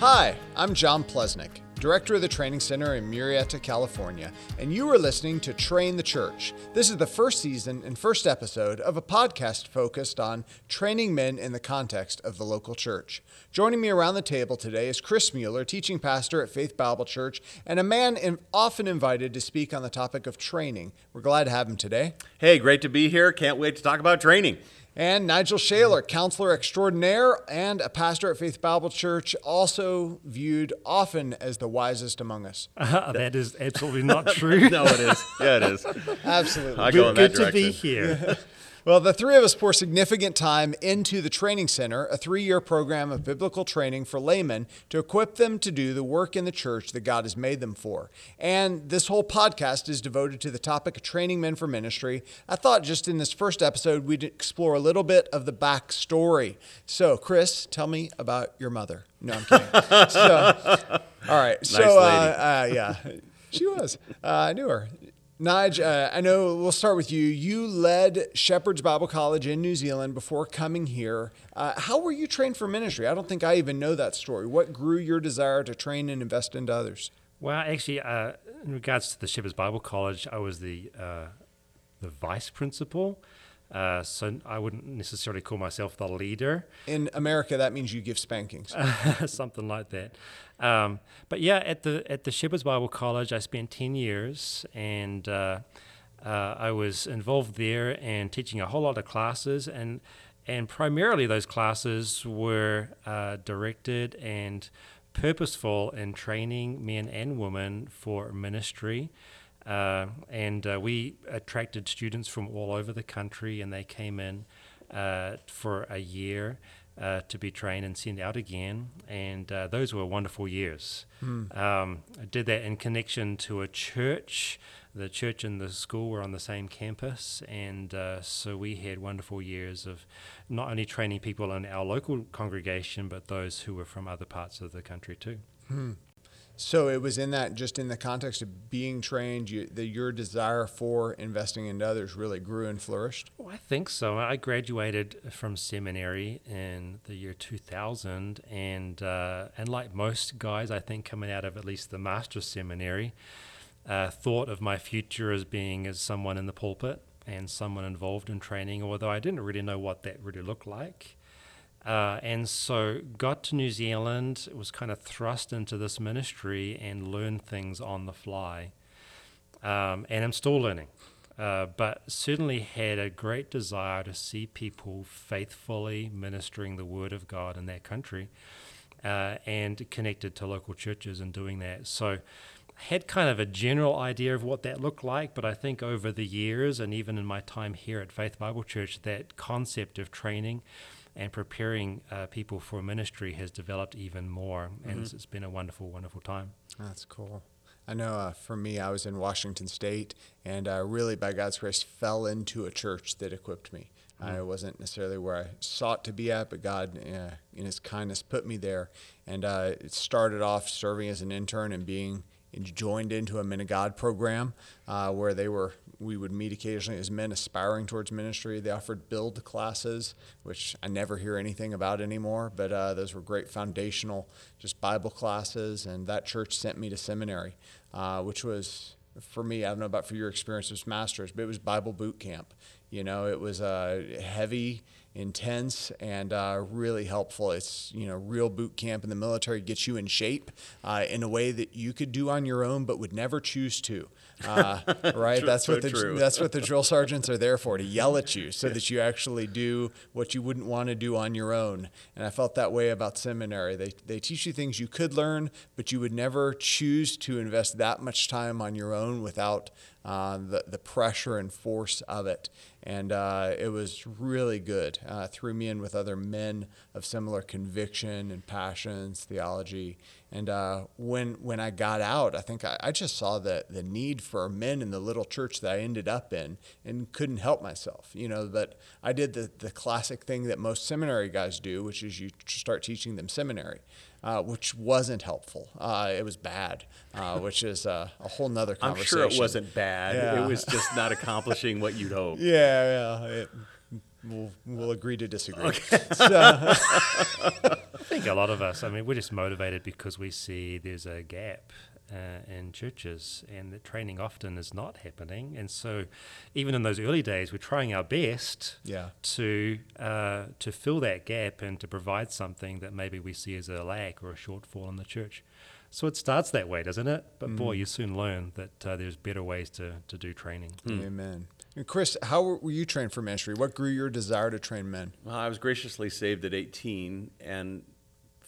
Hi, I'm John Plesnick, Director of the Training Center in Murrieta, California, and you are listening to Train the Church. This is the first season and first episode of a podcast focused on training men in the context of the local church. Joining me around the table today is Chris Mueller, teaching pastor at Faith Bible Church, and a man in, often invited to speak on the topic of training. We're glad to have him today. Hey, great to be here. Can't wait to talk about training. And Nigel Shaler, counselor extraordinaire and a pastor at Faith Bible Church, also viewed often as the wisest among us. Uh, that is absolutely not true. no, it is. Yeah, it is. Absolutely. I go in that Good that to be direction. here. Well, the three of us pour significant time into the Training Center, a three year program of biblical training for laymen to equip them to do the work in the church that God has made them for. And this whole podcast is devoted to the topic of training men for ministry. I thought just in this first episode, we'd explore a little bit of the backstory. So, Chris, tell me about your mother. No, I'm kidding. so, all right. So, Nice uh, lady. uh, yeah, she was. Uh, I knew her. Nige, uh, I know we'll start with you. You led Shepherd's Bible College in New Zealand before coming here. Uh, how were you trained for ministry? I don't think I even know that story. What grew your desire to train and invest into others? Well, actually, uh, in regards to the Shepherd's Bible College, I was the uh, the vice principal, uh, so I wouldn't necessarily call myself the leader, In America, that means you give spankings. something like that. Um, but yeah, at the at the Shepherd's Bible College, I spent ten years, and uh, uh, I was involved there and teaching a whole lot of classes, and and primarily those classes were uh, directed and purposeful in training men and women for ministry. Uh, and uh, we attracted students from all over the country, and they came in uh, for a year uh, to be trained and sent out again. And uh, those were wonderful years. Um, I did that in connection to a church. The church and the school were on the same campus, and uh, so we had wonderful years of not only training people in our local congregation, but those who were from other parts of the country too. So it was in that, just in the context of being trained, you, that your desire for investing into others really grew and flourished. Well, I think so. I graduated from seminary in the year 2000, and uh, and like most guys, I think coming out of at least the master's seminary, uh, thought of my future as being as someone in the pulpit and someone involved in training, although I didn't really know what that really looked like. Uh, and so got to New Zealand, was kind of thrust into this ministry and learned things on the fly. Um, and I'm still learning, uh, but certainly had a great desire to see people faithfully ministering the word of God in that country uh, and connected to local churches and doing that. So had kind of a general idea of what that looked like, but I think over the years and even in my time here at Faith Bible Church, that concept of training and preparing uh, people for ministry has developed even more, and it's, it's been a wonderful, wonderful time. That's cool. I know uh, for me, I was in Washington State and uh, really, by God's grace, fell into a church that equipped me. I wasn't necessarily where I sought to be at, but God, uh, in His kindness, put me there. And uh, it started off serving as an intern and being joined into a Men of God program uh, where they were we would meet occasionally as men aspiring towards ministry. They offered build classes, which I never hear anything about anymore, but uh, those were great foundational, just Bible classes. And that church sent me to seminary, uh, which was for me. I don't know about for your experience as masters, but it was Bible boot camp. You know, it was uh, heavy, intense, and uh, really helpful. It's you know, real boot camp in the military gets you in shape uh, in a way that you could do on your own, but would never choose to. Uh, right? That's so what the true. that's what the drill sergeants are there for to yell at you, so that you actually do what you wouldn't want to do on your own. And I felt that way about seminary. They they teach you things you could learn, but you would never choose to invest that much time on your own without uh, the the pressure and force of it. And uh, it was really good. Uh, threw me in with other men of similar conviction and passions, theology. And uh, when when I got out, I think I, I just saw the the need for men in the little church that I ended up in, and couldn't help myself, you know. But I did the the classic thing that most seminary guys do, which is you start teaching them seminary. Uh, which wasn't helpful. Uh, it was bad, uh, which is uh, a whole nother I'm conversation. sure it wasn't bad. Yeah. It was just not accomplishing what you'd hope. Yeah, yeah. It we'll, we'll agree to disagree. I think a lot of us, I mean, we're just motivated because we see there's a gap uh, in churches and the training often is not happening. And so, even in those early days, we're trying our best Yeah. to, uh, to fill that gap and to provide something that maybe we see as a lack or a shortfall in the church. So it starts that way, doesn't it? But boy, you soon learn that uh, there's better ways to, to do training. Amen. And Chris, how were were you trained for ministry? What grew your desire to train men? Well, I was graciously saved at 18 and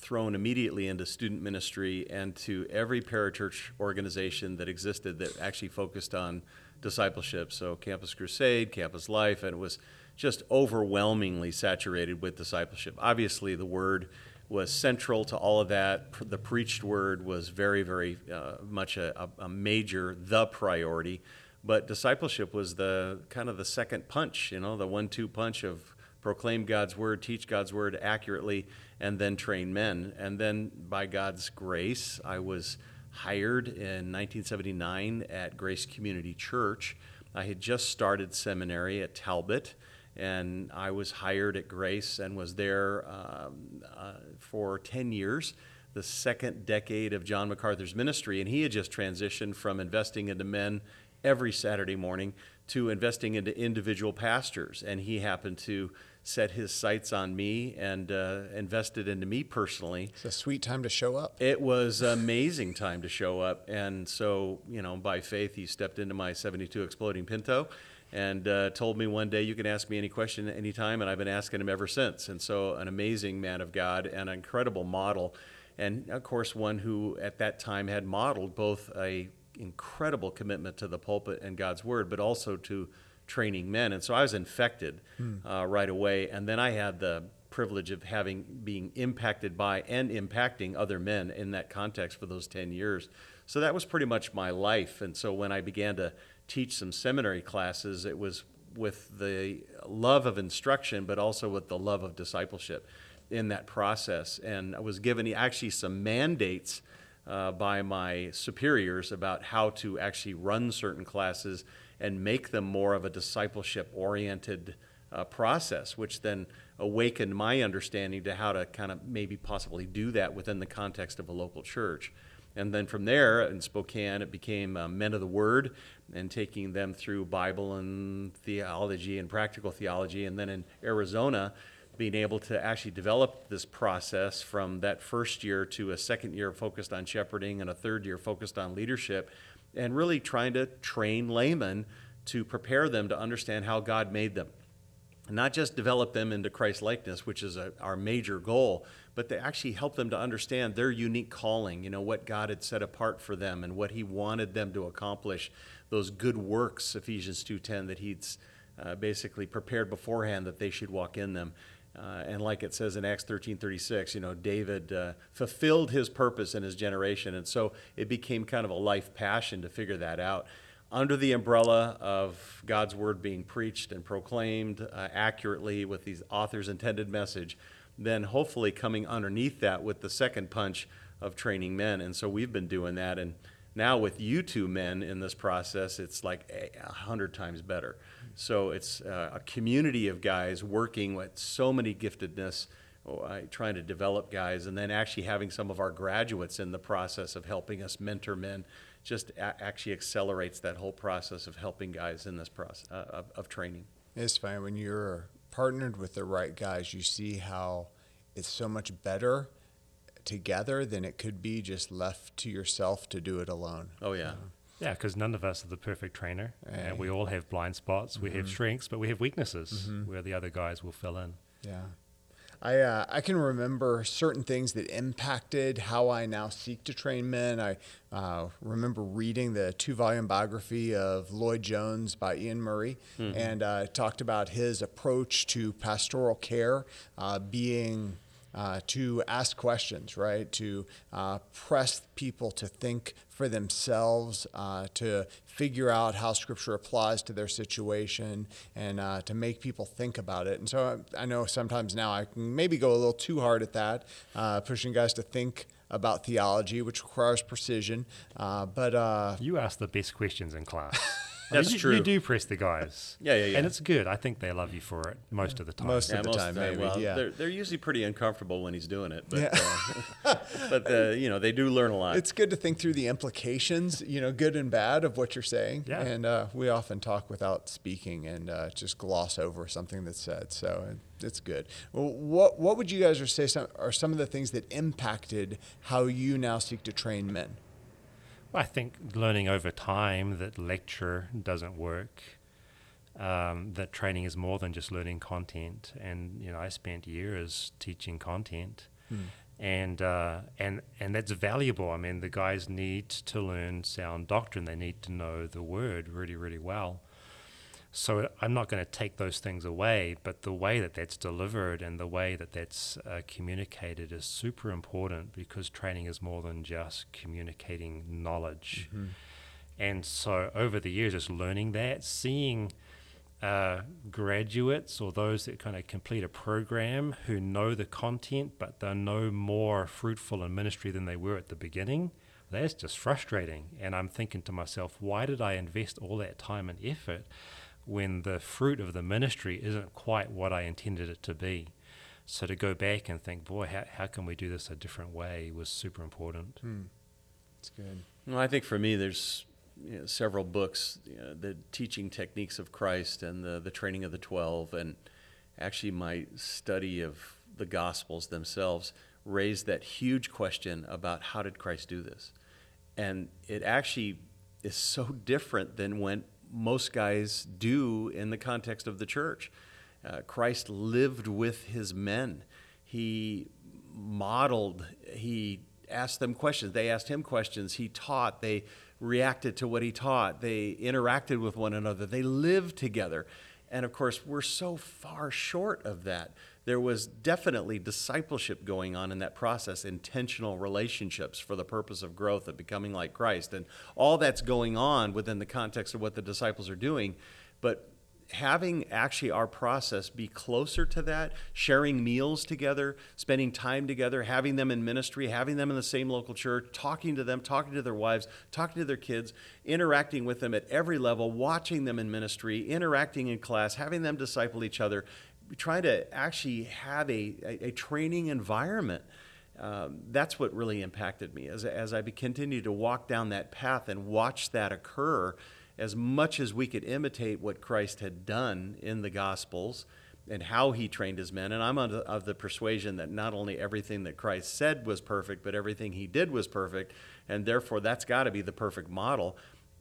thrown immediately into student ministry and to every parachurch organization that existed that actually focused on discipleship. So, Campus Crusade, Campus Life, and it was just overwhelmingly saturated with discipleship. Obviously, the word was central to all of that. The preached word was very, very uh, much a, a major, the priority. But discipleship was the kind of the second punch, you know, the one two punch of proclaim God's word, teach God's word accurately, and then train men. And then by God's grace, I was hired in 1979 at Grace Community Church. I had just started seminary at Talbot, and I was hired at Grace and was there um, uh, for 10 years the second decade of John MacArthur's ministry, and he had just transitioned from investing into men every Saturday morning to investing into individual pastors. And he happened to set his sights on me and uh, invested into me personally. It's a sweet time to show up. It was an amazing time to show up. And so, you know, by faith, he stepped into my 72 Exploding Pinto and uh, told me one day, you can ask me any question anytime. And I've been asking him ever since. And so, an amazing man of God and an incredible model. And of course, one who at that time had modeled both a incredible commitment to the pulpit and God's word, but also to training men. And so I was infected uh, right away. And then I had the privilege of having being impacted by and impacting other men in that context for those 10 years. So that was pretty much my life. And so when I began to teach some seminary classes, it was with the love of instruction, but also with the love of discipleship in that process. And I was given actually some mandates uh, by my superiors about how to actually run certain classes and make them more of a discipleship oriented uh, process, which then awakened my understanding to how to kind of maybe possibly do that within the context of a local church. And then from there in Spokane, it became uh, Men of the Word and taking them through Bible and theology and practical theology. And then in Arizona, being able to actually develop this process from that first year to a second year focused on shepherding and a third year focused on leadership, and really trying to train laymen to prepare them to understand how God made them. Not just develop them into Christ likeness, which is a, our major goal, but to actually help them to understand their unique calling, you know, what God had set apart for them and what He wanted them to accomplish, those good works, Ephesians 2.10, that He'd uh, basically prepared beforehand that they should walk in them. Uh, and like it says in Acts 13:36, you know, David uh, fulfilled his purpose in his generation, and so it became kind of a life passion to figure that out. Under the umbrella of God's word being preached and proclaimed uh, accurately with the author's intended message, then hopefully coming underneath that with the second punch of training men. And so we've been doing that, and now with you two men in this process, it's like a a hundred times better. So it's uh, a community of guys working with so many giftedness, oh, trying to develop guys, and then actually having some of our graduates in the process of helping us mentor men. Just a- actually accelerates that whole process of helping guys in this process uh, of, of training. It's fine when you're partnered with the right guys. You see how it's so much better together than it could be just left to yourself to do it alone. Oh yeah, Yeah, because none of us are the perfect trainer. Hey. And we all have blind spots. We have strengths, but we have weaknesses where the other guys will fill in. Yeah. I, uh, I can remember certain things that impacted how I now seek to train men. I uh, remember reading the two volume biography of Lloyd Jones by Iain Murray, and uh, talked about his approach to pastoral care uh, being uh, to ask questions, right? To uh, press people to think for themselves, uh, to figure out how Scripture applies to their situation, and uh, to make people think about it. And so I, I know sometimes now I can maybe go a little too hard at that, uh, pushing guys to think about theology, which requires precision. Uh, but uh, You ask the best questions in class. I mean, That's you, true. You do press the guys. Yeah, yeah, yeah. And it's good. I think they love you for it most of the time. Most Yeah, of the most time, of the maybe. Well, yeah. they're, they're usually pretty uncomfortable when he's doing it, but Yeah. uh, but uh, you know they do learn a lot. it's good to think through the implications, you know, good and bad of what you're saying. Yeah. And uh, we often talk without speaking and uh, just gloss over something that's said. So it's good. Well, what what would you guys say some, are some of the things that impacted how you now seek to train men? I think learning over time that lecture doesn't work. Um, that training is more than just learning content, and you know I spent years teaching content, and uh, and and that's valuable. I mean, the guys need to learn sound doctrine. They need to know the word really, really well. So I'm not going to take those things away, but the way that that's delivered and the way that that's uh, communicated is super important because training is more than just communicating knowledge. And so over the years, just learning that, seeing uh, graduates or those that kind of complete a program who know the content, but they're no more fruitful in ministry than they were at the beginning. That's just frustrating. And I'm thinking to myself, why did I invest all that time and effort when the fruit of the ministry isn't quite what I intended it to be? So to go back and think, boy, how, how can we do this a different way was super important. Hmm. It's good. Well, I think for me, there's you know, several books, you know, the teaching techniques of Christ and the, the training of the 12, and actually my study of the Gospels themselves raised that huge question about how did Christ do this? And it actually is so different than when most guys do in the context of the church. Uh, Christ lived with his men. He modeled, he asked them questions. They asked him questions. He taught. They reacted to what he taught. They interacted with one another. They lived together. And of course, we're so far short of that. There was definitely discipleship going on in that process, intentional relationships for the purpose of growth, of becoming like Christ. And all that's going on within the context of what the disciples are doing. But having actually our process be closer to that, sharing meals together, spending time together, having them in ministry, having them in the same local church, talking to them, talking to their wives, talking to their kids, interacting with them at every level, watching them in ministry, interacting in class, having them disciple each other, trying to actually have a, a, a training environment. Um, that's what really impacted me as, as I continued to walk down that path and watch that occur as much as we could imitate what Christ had done in the Gospels and how he trained his men. And I'm of the, of the persuasion that not only everything that Christ said was perfect, but everything he did was perfect. And therefore, that's got to be the perfect model.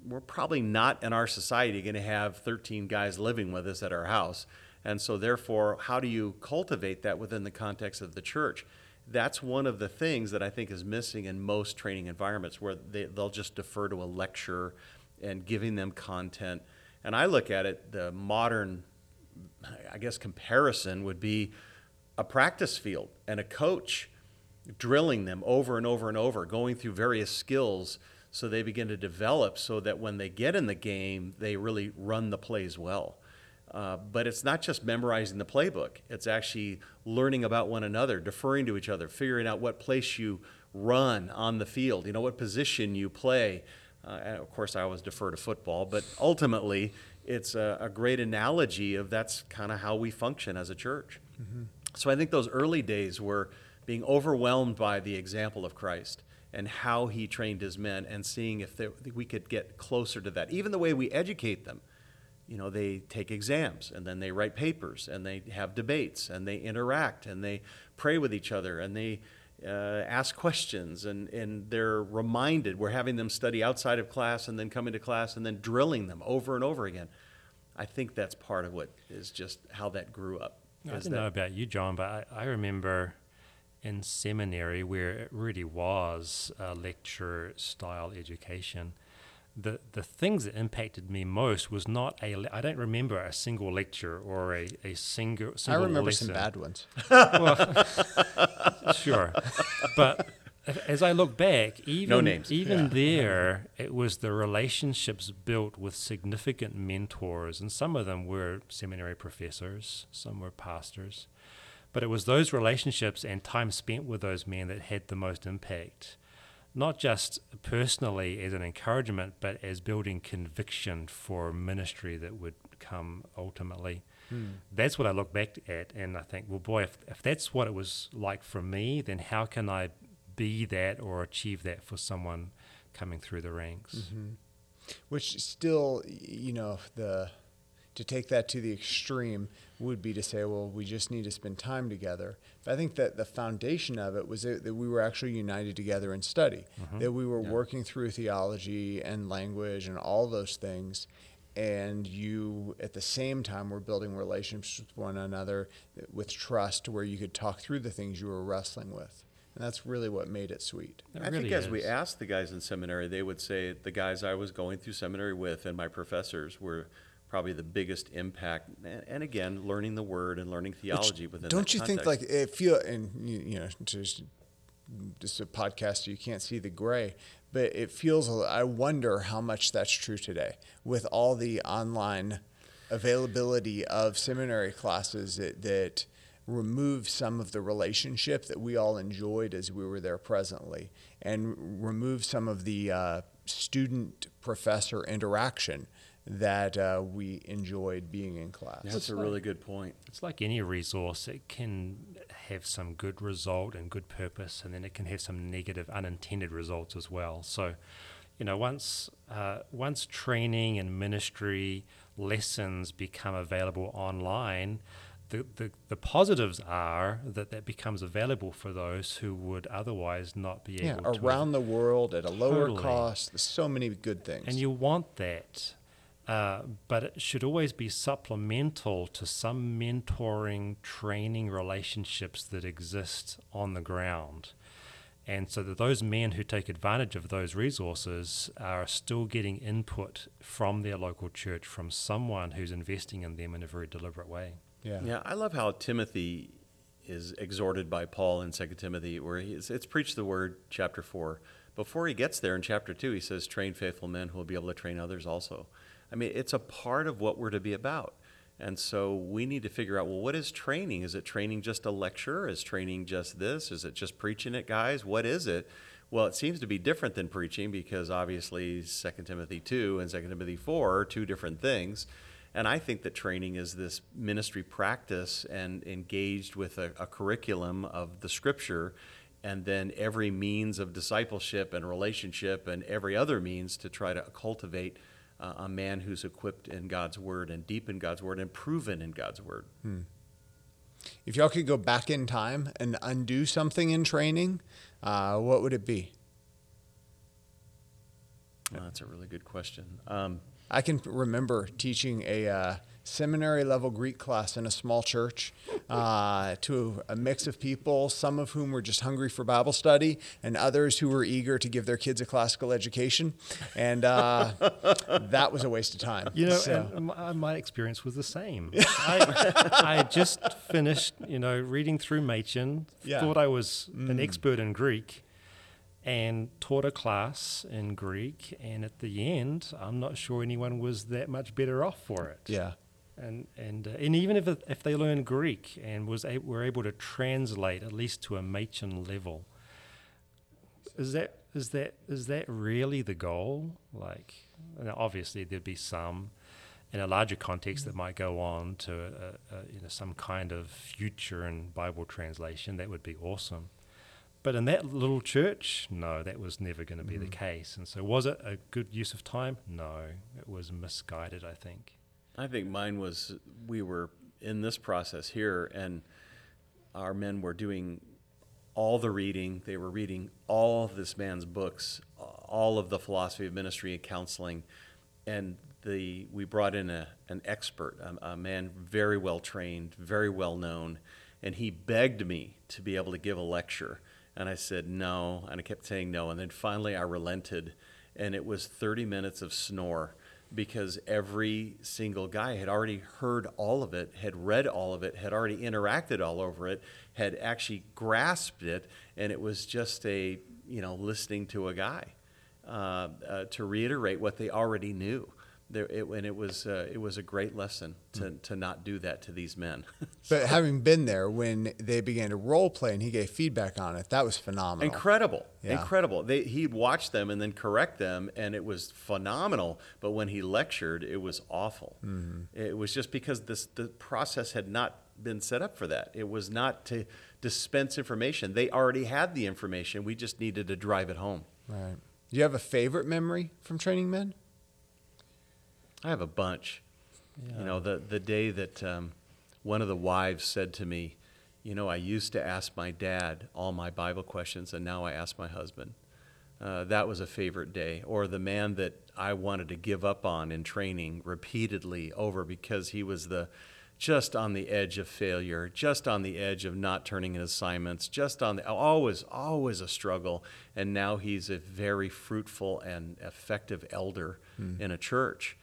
We're probably not in our society going to have 13 guys living with us at our house. And so, therefore, how do you cultivate that within the context of the church? That's one of the things that I think is missing in most training environments where they, they'll just defer to a lecture and giving them content. And I look at it, the modern, I guess, comparison would be a practice field and a coach drilling them over and over and over, going through various skills so they begin to develop so that when they get in the game, they really run the plays well. Uh, but it's not just memorizing the playbook. It's actually learning about one another, deferring to each other, figuring out what place you run on the field, you know, what position you play. Uh, and of course, I always defer to football, but ultimately, it's a, a great analogy of that's kind of how we function as a church. So I think those early days were being overwhelmed by the example of Christ and how he trained his men and seeing if there, we could get closer to that. Even the way we educate them. You know, they take exams and then they write papers and they have debates and they interact and they pray with each other and they uh, ask questions and, and they're reminded. We're having them study outside of class and then come into class and then drilling them over and over again. I think that's part of what is just how that grew up. I don't that- know about you, John, but I, I remember in seminary where it really was a lecture style education. The, the things that impacted me most was not a I don't remember a single lecture or a, a single I remember lesson. some bad ones. sure. But as I look back, even names. even there, it was the relationships built with significant mentors, and some of them were seminary professors, some were pastors. But it was those relationships and time spent with those men that had the most impact. Not just personally as an encouragement, but as building conviction for ministry that would come ultimately. Hmm. That's what I look back at, and I think, well, boy, if, if that's what it was like for me, then how can I be that or achieve that for someone coming through the ranks? Mm-hmm. Which still, you know, the to take that to the extreme would be to say, well, we just need to spend time together. But I think that the foundation of it was that, that we were actually united together in study, mm-hmm. that we were yeah. working through theology and language and all those things. And you, at the same time, were building relationships with one another with trust where you could talk through the things you were wrestling with. And that's really what made it sweet. It I really think as is. we asked the guys in seminary, they would say the guys I was going through seminary with and my professors were probably the biggest impact. And, again, learning the word and learning theology Which, within. Don't you context. think like it feel and you, you know just just a podcast so you can't see the gray, but it feels. I wonder how much that's true today with all the online availability of seminary classes that, that remove some of the relationship that we all enjoyed as we were there presently and remove some of the uh, student professor interaction that uh, we enjoyed being in class. That's a like, really good point. It's like any resource, it can have some good result and good purpose, and then it can have some negative, unintended results as well. So, you know, once uh, once training and ministry lessons become available online, the, the, the positives are that that becomes available for those who would otherwise not be yeah, able to. around the world at a lower totally. cost. There's so many good things. And you want that. Uh, but it should always be supplemental to some mentoring, training relationships that exist on the ground. And so that those men who take advantage of those resources are still getting input from their local church from someone who's investing in them in a very deliberate way. Yeah. Yeah, I love how Timothy is exhorted by Paul in 2 Timothy, where he's, it's preach the word, chapter 4. Before he gets there in chapter 2, he says, train faithful men who will be able to train others also. I mean, it's a part of what we're to be about. And so we need to figure out well, what is training? Is it training just a lecture? Is training just this? Is it just preaching it, guys? What is it? Well, it seems to be different than preaching because obviously 2 Timothy 2 and 2 Timothy 4 are two different things. And I think that training is this ministry practice and engaged with a, a curriculum of the scripture and then every means of discipleship and relationship and every other means to try to cultivate uh, a man who's equipped in God's word and deep in God's word and proven in God's word. Hmm. If y'all could go back in time and undo something in training, uh, what would it be? Well, that's a really good question. Um, I can remember teaching a uh, seminary level Greek class in a small church uh, to a mix of people, some of whom were just hungry for Bible study, and others who were eager to give their kids a classical education. And uh, that was a waste of time. You know, so. my, my, experience was the same. I, I just finished, you know, reading through Machen, yeah. thought I was mm. an expert in Greek and taught a class in Greek. And at the end, I'm not sure anyone was that much better off for it. Yeah. And and uh, and even if if they learned Greek and was a, were able to translate at least to a Machen level, is that is that is that really the goal? Like, obviously there'd be some in a larger context that might go on to a, a, you know some kind of future in Bible translation. That would be awesome. But in that little church, no, that was never going to be mm. the case. And so, was it a good use of time? No, it was misguided, I think. I think mine was we were in this process here, and our men were doing all the reading. They were reading all of this man's books, all of the philosophy of ministry and counseling, and the we brought in a, an expert, a, a man very well trained, very well known, and he begged me to be able to give a lecture and I said no, and I kept saying no. And then finally I relented, and it was 30 minutes of snore because every single guy had already heard all of it, had read all of it, had already interacted all over it, had actually grasped it, and it was just a, you know, listening to a guy uh, uh, to reiterate what they already knew. There, it, and it was uh, it was a great lesson to, to not do that to these men. But having been there when they began to role play and he gave feedback on it, that was phenomenal. Incredible, Yeah. incredible. They, he'd watch them and then correct them, and it was phenomenal. But when he lectured, it was awful. Mm-hmm. It was just because this the process had not been set up for that. It was not to dispense information. They already had the information. We just needed to drive it home. Right. Do you have a favorite memory from training men? I have a bunch. You know, the the day that um, one of the wives said to me, "You know, I used to ask my dad all my Bible questions, and now I ask my husband." Uh, that was a favorite day. Or the man that I wanted to give up on in training repeatedly over because he was the just on the edge of failure, just on the edge of not turning in assignments, just on the always always a struggle. And now he's a very fruitful and effective elder in a church.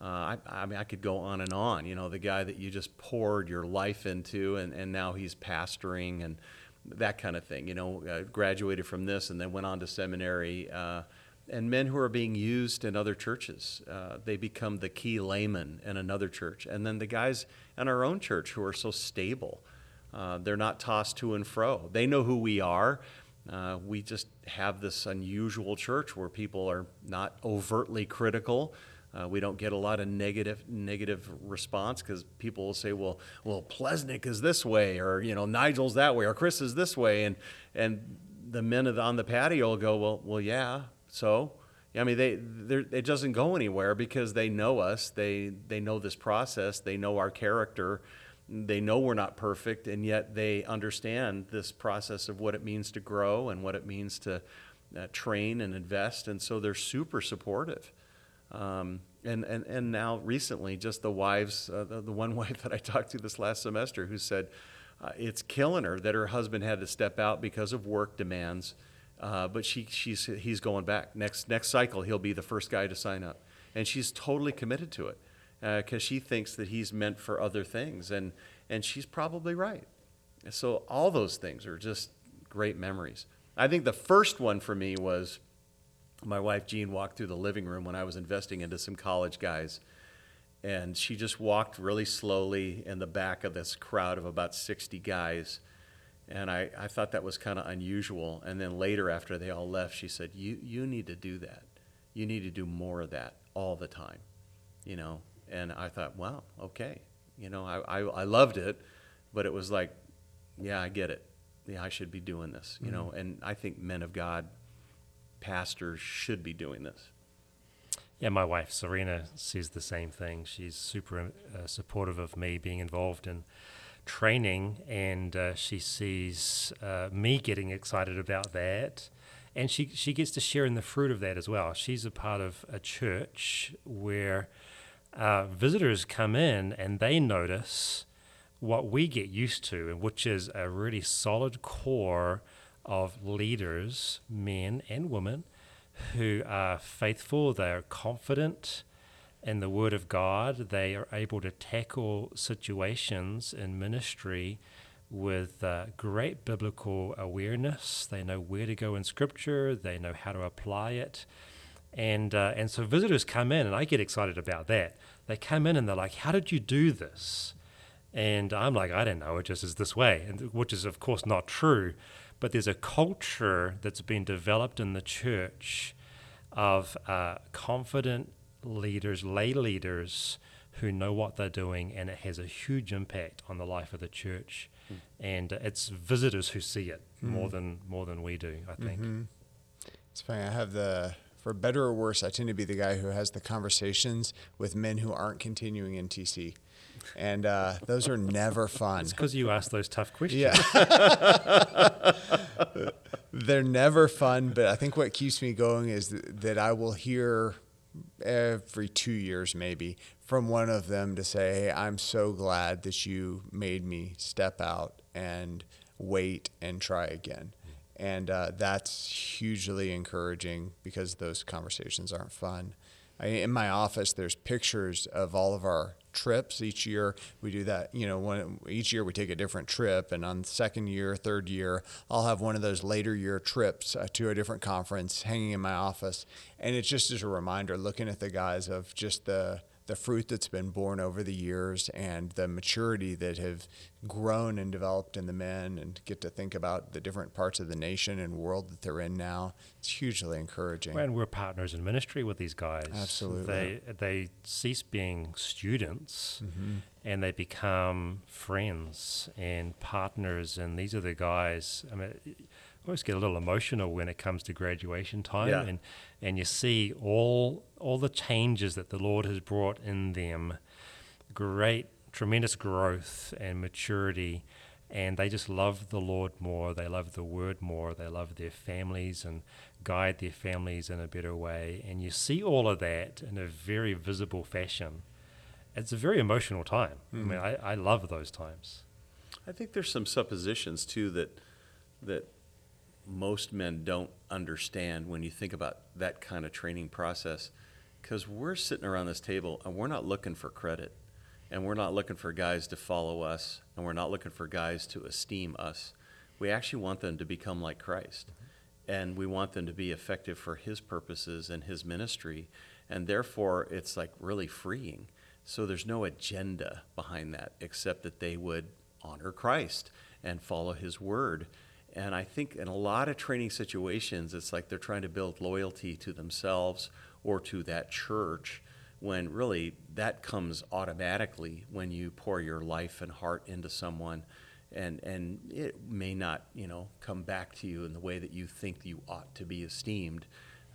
Uh, I, I mean, I could go on and on. You know, the guy that you just poured your life into, and, and now he's pastoring and that kind of thing. You know, uh, graduated from this and then went on to seminary. Uh, and men who are being used in other churches, uh, they become the key layman in another church. And then the guys in our own church who are so stable, uh, they're not tossed to and fro. They know who we are. Uh, we just have this unusual church where people are not overtly critical. Uh, we don't get a lot of negative negative response because people will say, "Well, well, Plesnick is this way," or you know, Nigel's that way, or Chris is this way, and and the men on the patio will go, "Well, well, yeah." So, I mean, they it doesn't go anywhere because they know us. They they know this process. They know our character. They know we're not perfect, and yet they understand this process of what it means to grow and what it means to uh, train and invest, and so they're super supportive. Um, and, and, and now recently, just the wives, uh, the, the one wife that I talked to this last semester who said uh, it's killing her that her husband had to step out because of work demands. Uh, but she, she's, he's going back. Next, next cycle, he'll be the first guy to sign up. And she's totally committed to it because she thinks that he's meant for other things. And, and she's probably right. So all those things are just great memories. I think the first one for me was my wife Jean walked through the living room when I was investing into some college guys. And she just walked really slowly in the back of this crowd of about 60 guys. And I, I thought that was kind of unusual. And then later, after they all left, she said, you, you need to do that. You need to do more of that all the time, you know? And I thought, wow, okay. You know, I, I, I loved it, but it was like, yeah, I get it. Yeah, I should be doing this, you mm-hmm. know? And I think men of God pastors should be doing this. Yeah, my wife Serena says the same thing. She's super uh, supportive of me being involved in training, and uh, she sees uh, me getting excited about that, and she she gets to share in the fruit of that as well. She's a part of a church where uh, visitors come in and they notice what we get used to, which is a really solid core of leaders, men and women, who are faithful, they are confident in the Word of God, they are able to tackle situations in ministry with uh, great biblical awareness. They know where to go in Scripture, they know how to apply it. And, uh, and so visitors come in, and I get excited about that. They come in and they're like, How did you do this? And I'm like, I don't know, it just is this way, and, which is, of course, not true. But there's a culture that's been developed in the church of uh, confident leaders, lay leaders who know what they're doing, and it has a huge impact on the life of the church. And uh, it's visitors who see it more than more than we do, I think. It's funny. I have the, for better or worse, I tend to be the guy who has the conversations with men who aren't continuing in TC. And uh, those are never fun. It's because you ask those tough questions. Yeah. They're never fun, but I think what keeps me going is th- that I will hear every two years, maybe, from one of them to say, Hey, I'm so glad that you made me step out and wait and try again. And uh, that's hugely encouraging because those conversations aren't fun. I, in my office, there's pictures of all of our trips each year. We do that, you know, one, each year we take a different trip. And on second year, third year, I'll have one of those later year trips uh, to a different conference hanging in my office. And it's just as a reminder, looking at the guys of just the, the fruit that's been born over the years and the maturity that have grown and developed in the men and get to think about the different parts of the nation and world that they're in now it's hugely encouraging and we're partners in ministry with these guys absolutely they they cease being students mm-hmm. and they become friends and partners and these are the guys i mean always get a little emotional when it comes to graduation time yeah. and and you see all all the changes that the Lord has brought in them. Great tremendous growth and maturity and they just love the Lord more they love the word more they love their families and guide their families in a better way. And you see all of that in a very visible fashion. It's a very emotional time. Mm-hmm. I mean I, I love those times. I think there's some suppositions too that that most men don't understand when you think about that kind of training process because we're sitting around this table and we're not looking for credit and we're not looking for guys to follow us and we're not looking for guys to esteem us. We actually want them to become like christ and we want them to be effective for his purposes and his ministry and therefore it's like really freeing. So there's no agenda behind that except that they would honor christ and follow his word and I think in a lot of training situations, it's like they're trying to build loyalty to themselves or to that church when really that comes automatically when you pour your life and heart into someone. And and it may not you know come back to you in the way that you think you ought to be esteemed.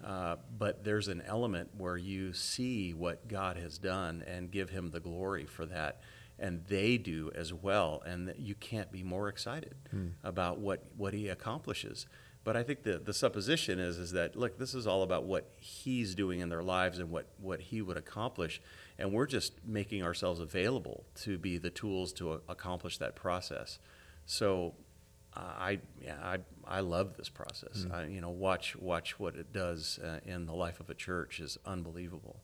Uh, but there's an element where you see what God has done and give him the glory for that and they do as well, and you can't be more excited hmm. about what, what he accomplishes. But I think the, the supposition is is that look, this is all about what he's doing in their lives and what, what he would accomplish, and we're just making ourselves available to be the tools to a- accomplish that process. So, uh, I yeah, I I love this process. Hmm. I, you know, watch watch what it does uh, in the life of a church is unbelievable.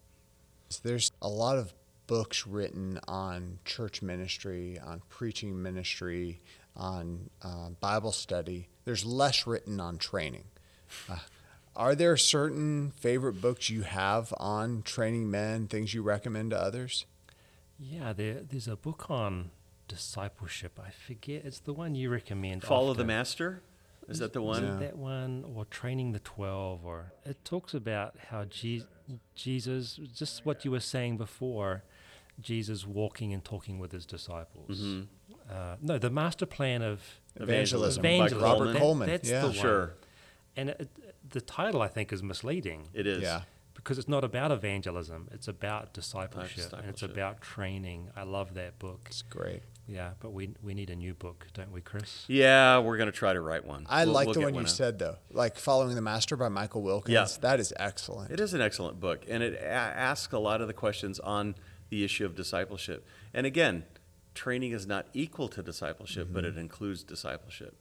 There's a lot of books written on church ministry, on preaching ministry, on uh, Bible study. There's less written on training. Uh, are there certain favorite books you have on training men, things you recommend to others? Yeah, there, there's a book on discipleship. I forget. It's the one you recommend. Follow often. the Master? Is that the one? Yeah. That one, or Training the Twelve, or it talks about how Je- Jesus, just what you were saying before, Jesus walking and talking with his disciples. Mm-hmm. Uh, no, the master plan of evangelism, evangelism. by Robert that, Coleman. That's yeah. the one. Sure. And it, the title, I think, is misleading. It is. Yeah. Because it's not about evangelism; it's about discipleship, discipleship, and it's about training. I love that book. It's great. Yeah, but we we need a new book, don't we, Chris? Yeah, we're going to try to write one. I we'll, like we'll the one you out. said though, like "Following the Master" by Michael Wilkins. Yeah. that is excellent. It is an excellent book, and it a- asks a lot of the questions on the issue of discipleship. And again, training is not equal to discipleship, mm-hmm. but it includes discipleship.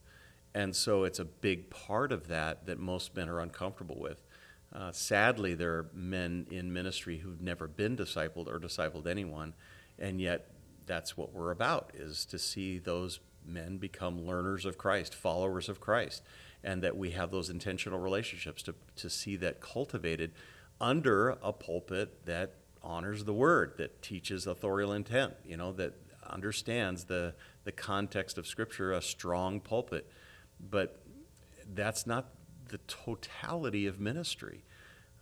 And so it's a big part of that that most men are uncomfortable with. Uh, sadly, there are men in ministry who've never been discipled or discipled anyone, and yet that's what we're about is to see those men become learners of Christ, followers of Christ, and that we have those intentional relationships to, to see that cultivated under a pulpit that honors the word, that teaches authorial intent, you know, that understands the, the context of Scripture, a strong pulpit. But that's not the totality of ministry.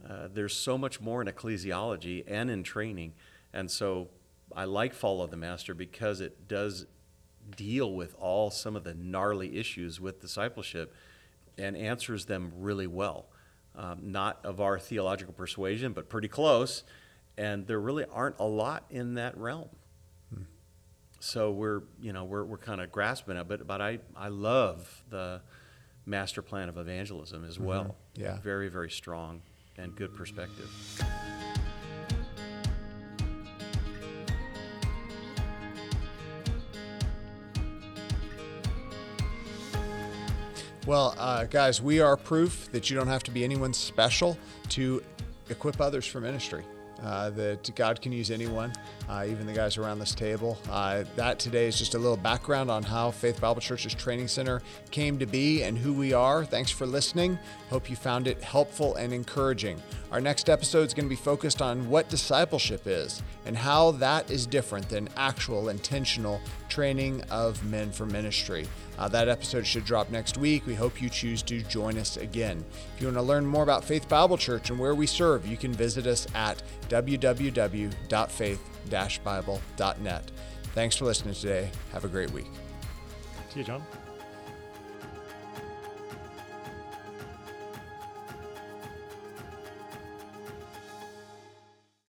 Uh, there's so much more in ecclesiology and in training. And so I like Follow the Master because it does deal with all some of the gnarly issues with discipleship and answers them really well. Um, not of our theological persuasion, but pretty close and there really aren't a lot in that realm. Hmm. So we're you know we're we're kind of grasping it, but but I I love the master plan of evangelism as mm-hmm. well. Yeah, very very strong and good perspective. Well, uh, guys, we are proof that you don't have to be anyone special to equip others for ministry. Uh, that God can use anyone, uh, even the guys around this table. Uh, that today is just a little background on how Faith Bible Church's Training Center came to be and who we are. Thanks for listening. Hope you found it helpful and encouraging. Our next episode is going to be focused on what discipleship is and how that is different than actual intentional training of men for ministry. Uh, that episode should drop next week. We hope you choose to join us again. If you want to learn more about Faith Bible Church and where we serve, you can visit us at www.faith-bible.net. Thanks for listening today. Have a great week. See you, John.